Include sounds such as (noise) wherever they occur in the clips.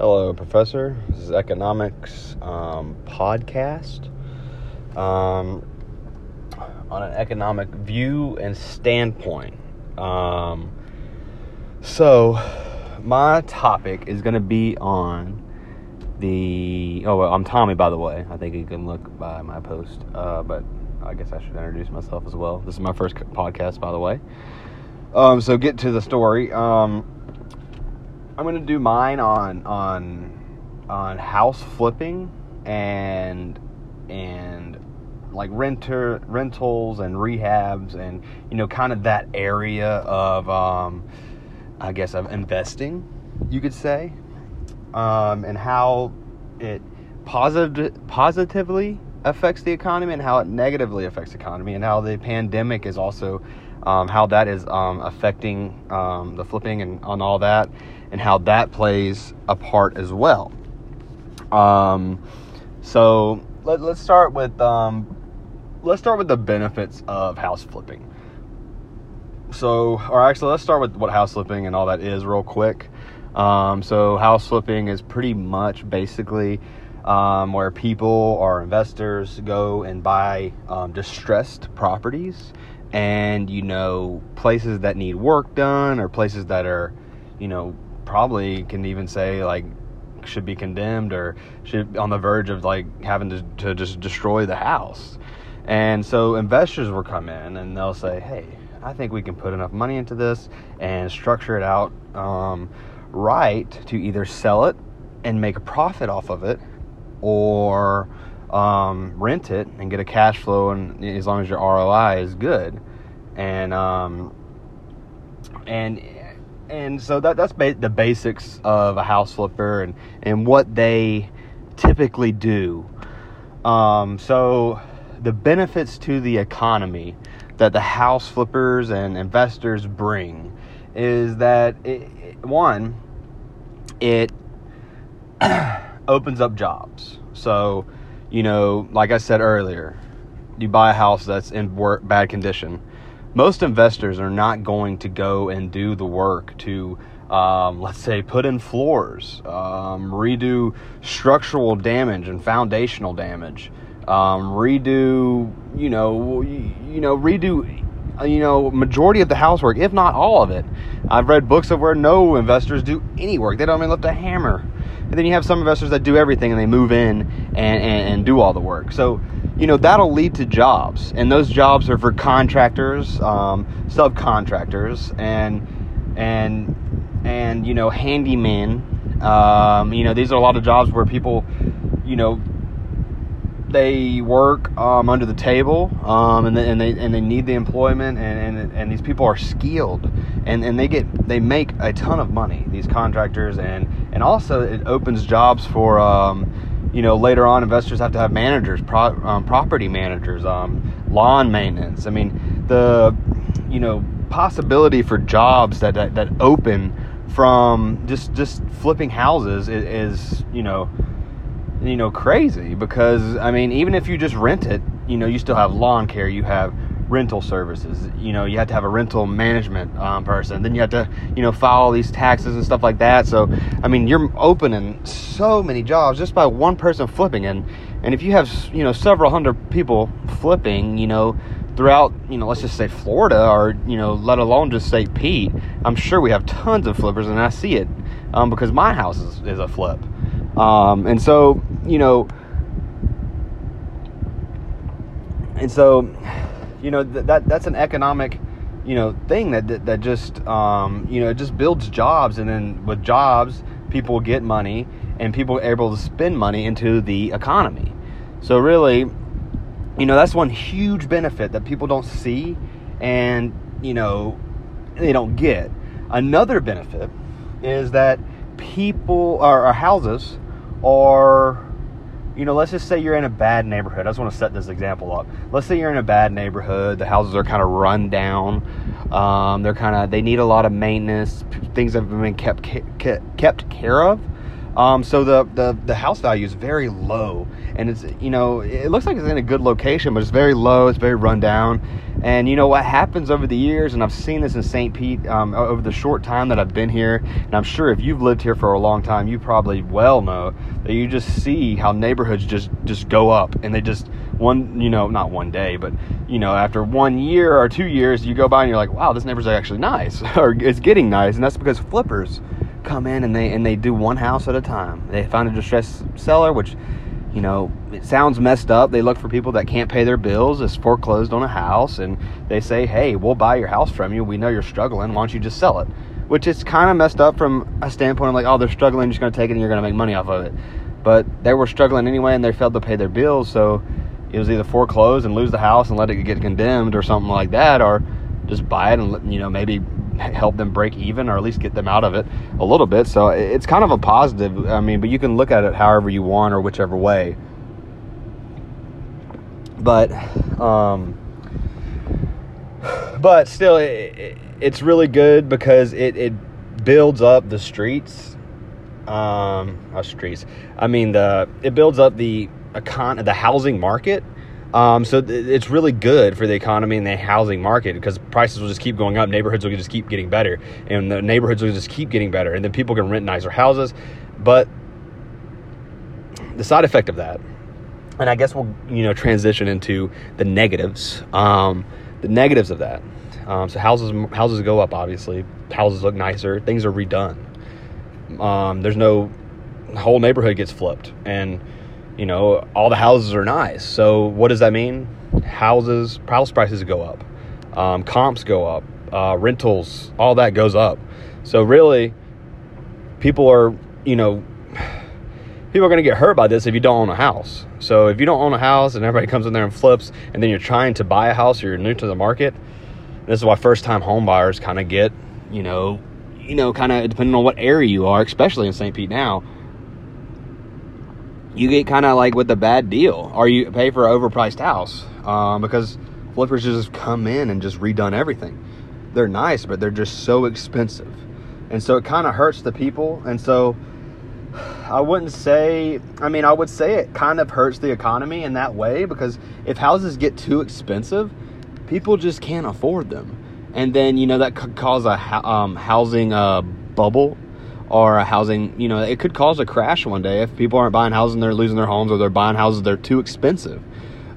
Hello, Professor. This is Economics um, Podcast um, on an economic view and standpoint. Um, so, my topic is going to be on the. Oh, well, I'm Tommy, by the way. I think you can look by my post, uh, but I guess I should introduce myself as well. This is my first podcast, by the way. Um, so, get to the story. Um, I'm gonna do mine on on on house flipping and and like renter rentals and rehabs and you know kind of that area of um, I guess of investing, you could say, um, and how it positive positively affects the economy and how it negatively affects the economy and how the pandemic is also um, how that is um, affecting um, the flipping and on all that and how that plays a part as well. Um, so let, us start with um, let's start with the benefits of house flipping. So, or actually, let's start with what house flipping and all that is real quick. Um, so, house flipping is pretty much basically where people or investors go and buy distressed properties and you know places that need work done or places that are you know probably can even say like should be condemned or should on the verge of like having to, to just destroy the house. And so investors will come in and they'll say, hey, I think we can put enough money into this and structure it out um, right to either sell it and make a profit off of it or um, rent it and get a cash flow and as long as your ROI is good. And um, and and so that that's ba- the basics of a house flipper and and what they typically do. Um, so the benefits to the economy that the house flippers and investors bring is that it, it, one, it (clears throat) opens up jobs. So, you know, like I said earlier, you buy a house that's in bad condition. Most investors are not going to go and do the work to um, let's say put in floors um, redo structural damage and foundational damage um, redo you know you, you know redo uh, you know majority of the housework if not all of it. I've read books of where no investors do any work. They don't even lift a hammer and then you have some investors that do everything and they move in and, and, and do all the work. So you know that'll lead to jobs. And those jobs are for contractors um, subcontractors and and and you know handymen. Um, you know these are a lot of jobs where people you know they work um, under the table um, and, they, and they and they need the employment and, and, and these people are skilled. And, and they get they make a ton of money these contractors and and also it opens jobs for um, you know, later on, investors have to have managers, pro, um, property managers, um, lawn maintenance. I mean, the, you know, possibility for jobs that, that, that open from just, just flipping houses is, is, you know, you know, crazy because, I mean, even if you just rent it, you know, you still have lawn care, you have rental services. You know, you have to have a rental management um, person. Then you have to, you know, file all these taxes and stuff like that. So, I mean, you're opening so many jobs just by one person flipping. And and if you have, you know, several hundred people flipping, you know, throughout, you know, let's just say Florida, or you know, let alone just St. Pete, I'm sure we have tons of flippers, and I see it um, because my house is, is a flip. Um, and so, you know. And so you know th- that that's an economic you know thing that that, that just um, you know just builds jobs. And then with jobs people get money and people are able to spend money into the economy. So really you know that's one huge benefit that people don't see and you know they don't get. Another benefit is that people or, or houses are you know, let's just say you're in a bad neighborhood. I just want to set this example up. Let's say you're in a bad neighborhood. The houses are kind of run down. Um, they're kind of they need a lot of maintenance. Things have been kept kept, kept care of. Um, so the, the the house value is very low, and it's you know it looks like it's in a good location, but it's very low. It's very run down, And you know what happens over the years, and I've seen this in St. Pete um, over the short time that I've been here, and I'm sure if you've lived here for a long time, you probably well know that you just see how neighborhoods just just go up, and they just one you know not one day, but you know after one year or two years, you go by and you're like, wow, this neighborhood's actually nice, (laughs) or it's getting nice, and that's because flippers come in and they and they do one house at a time. They find a distressed seller, which you know, it sounds messed up. They look for people that can't pay their bills, is foreclosed on a house, and they say, hey, we'll buy your house from you. We know you're struggling. Why don't you just sell it? Which is kind of messed up from a standpoint of like, oh, they're struggling, just going to take it and you're going to make money off of it. But they were struggling anyway and they failed to pay their bills. So it was either foreclose and lose the house and let it get condemned or something like that, or just buy it and, you know, maybe help them break even or at least get them out of it a little bit. So it's kind of a positive. I mean, but you can look at it however you want or whichever way. But, um, but still, it, it's really good because it, it builds up the streets. Um, streets. I mean, the it builds up the econ the housing market um, so th- it's really good for the economy and the housing market because prices will just keep going up. Neighborhoods will just keep getting better, and the neighborhoods will just keep getting better, and then people can rent nicer houses. But the side effect of that, and I guess we'll you know transition into the negatives. Um, the negatives of that. Um, so houses houses go up. Obviously, houses look nicer. Things are redone. Um, there's no whole neighborhood gets flipped and you know, all the houses are nice. So what does that mean? Houses, house prices go up, um, comps go up, uh, rentals, all that goes up. So really, people are, you know, people are going to get hurt by this if you don't own a house. So if you don't own a house and everybody comes in there and flips, and then you're trying to buy a house or you're new to the market, this is why first time home buyers kind of get, you know, you know, kind of depending on what area you are, especially in St. Pete now you get kind of like with a bad deal, or you pay for an overpriced house um, because flippers just come in and just redone everything. They're nice, but they're just so expensive, and so it kind of hurts the people. And so I wouldn't say, I mean, I would say it kind of hurts the economy in that way because if houses get too expensive, people just can't afford them, and then you know that could cause a um, housing uh, bubble or a housing, you know, it could cause a crash one day if people aren't buying houses and they're losing their homes or they're buying houses they're too expensive.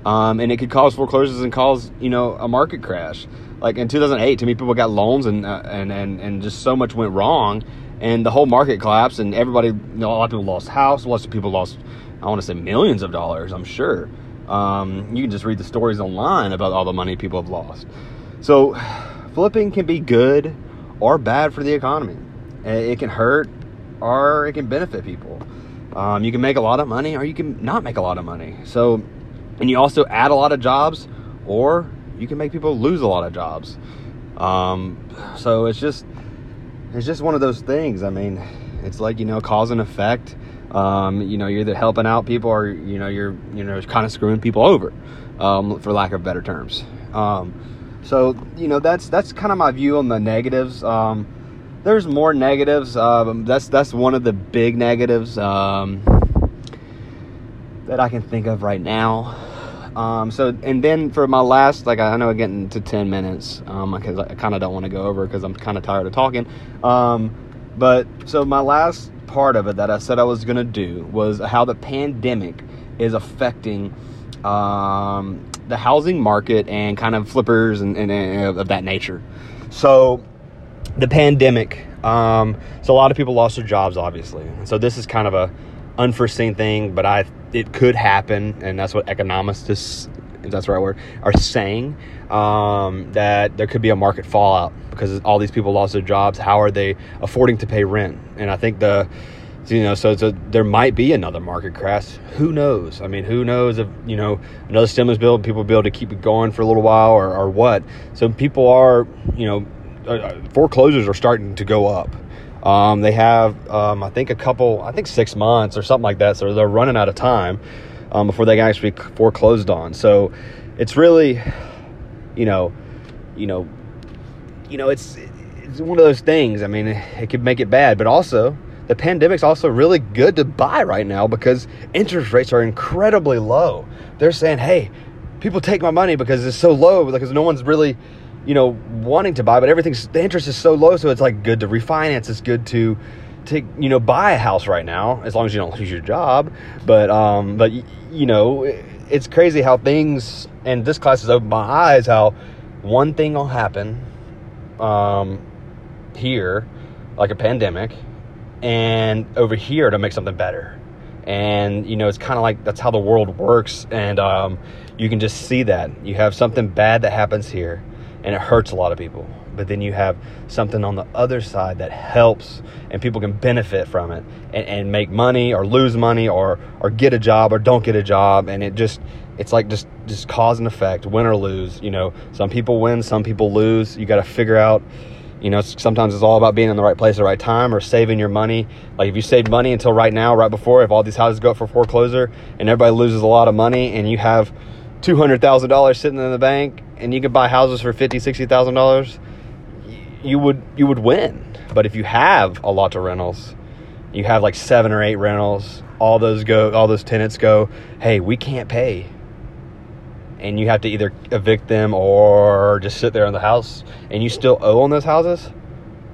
Um, and it could cause foreclosures and cause, you know, a market crash. Like in 2008, too many people got loans and, uh, and, and, and just so much went wrong and the whole market collapsed and everybody, you know, a lot of people lost house, lots of people lost, I want to say millions of dollars, I'm sure. Um, you can just read the stories online about all the money people have lost. So (sighs) flipping can be good or bad for the economy. It can hurt or it can benefit people. Um, you can make a lot of money or you can not make a lot of money. So, and you also add a lot of jobs or you can make people lose a lot of jobs. Um, so it's just, it's just one of those things. I mean, it's like, you know, cause and effect. Um, you know, you're either helping out people or, you know, you're, you know, kind of screwing people over, um, for lack of better terms. Um, so, you know, that's, that's kind of my view on the negatives. Um, there's more negatives. Um, that's that's one of the big negatives um, that I can think of right now. Um, so and then for my last, like I know I'm getting to ten minutes because um, I kind of don't want to go over because I'm kind of tired of talking. Um, but so my last part of it that I said I was gonna do was how the pandemic is affecting um, the housing market and kind of flippers and, and, and of that nature. So the pandemic. Um, so a lot of people lost their jobs, obviously. So this is kind of a unforeseen thing, but I it could happen, and that's what economists, if that's the right word, are saying um, that there could be a market fallout because all these people lost their jobs. How are they affording to pay rent? And I think the you know, so, so there might be another market crash. Who knows? I mean, who knows if, you know, another stimulus bill, people will be able to keep it going for a little while or, or what. So people are, you know, uh, foreclosures are starting to go up. Um, they have, um, I think, a couple, I think six months or something like that. So they're running out of time um, before they can actually be foreclosed on. So it's really, you know, you know, you know, it's it's one of those things. I mean, it could make it bad, but also the pandemic's also really good to buy right now because interest rates are incredibly low. They're saying, hey, people take my money because it's so low because no one's really you know wanting to buy but everything's the interest is so low so it's like good to refinance. It's good to to you know buy a house right now as long as you don't lose your job. But um but you know it's crazy how things and this class has opened my eyes how one thing will happen um here like a pandemic and over here to make something better. And you know it's kind of like that's how the world works and um, you can just see that. You have something bad that happens here and it hurts a lot of people. But then you have something on the other side that helps and people can benefit from it and, and make money or lose money or or get a job or don't get a job. And it just it's like just just cause and effect win or lose you know. Some people win some people lose. You got to figure out you know, sometimes it's all about being in the right place at the right time or saving your money. Like if you saved money until right now, right before, if all these houses go up for foreclosure and everybody loses a lot of money and you have two hundred thousand dollars sitting in the bank and you could buy houses for fifty, sixty thousand dollars, you would you would win. But if you have a lot of rentals, you have like seven or eight rentals, all those go all those tenants go, hey, we can't pay and you have to either evict them or just sit there in the house and you still owe on those houses,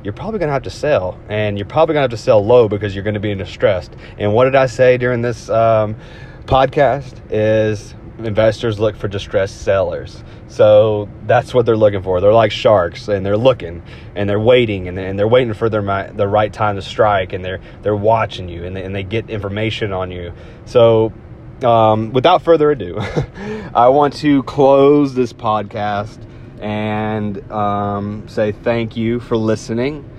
you're probably going to have to sell. And you're probably going to have to sell low because you're going to be distressed. And what did I say during this um, podcast? Is investors look for distressed sellers. So that's what they're looking for. They're like sharks, and they're looking, and they're waiting, and, they're waiting for their the right time to strike, and they're they're watching you, and they, and they get information on you. So um, without further ado, (laughs) I want to close this podcast and um, say thank you for listening.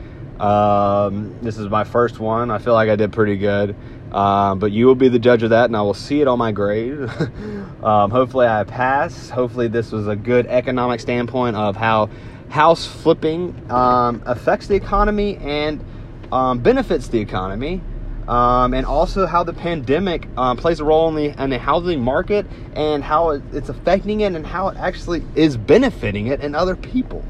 Um, this is my first one. I feel like I did pretty good. Uh, but you will be the judge of that, and I will see it on my grade. (laughs) um, hopefully, I pass. Hopefully, this was a good economic standpoint of how house flipping um, affects the economy and um, benefits the economy um, and also how the pandemic um, plays a role in the, in the housing market and how it's affecting it and how it actually is benefiting it and other people.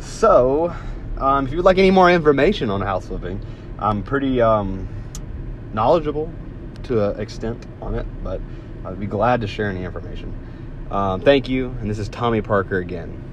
So, um, if you'd like any more information on house flipping, I'm pretty um, knowledgeable to an extent on it, but I'd be glad to share any information. Um, thank you, and this is Tommy Parker again.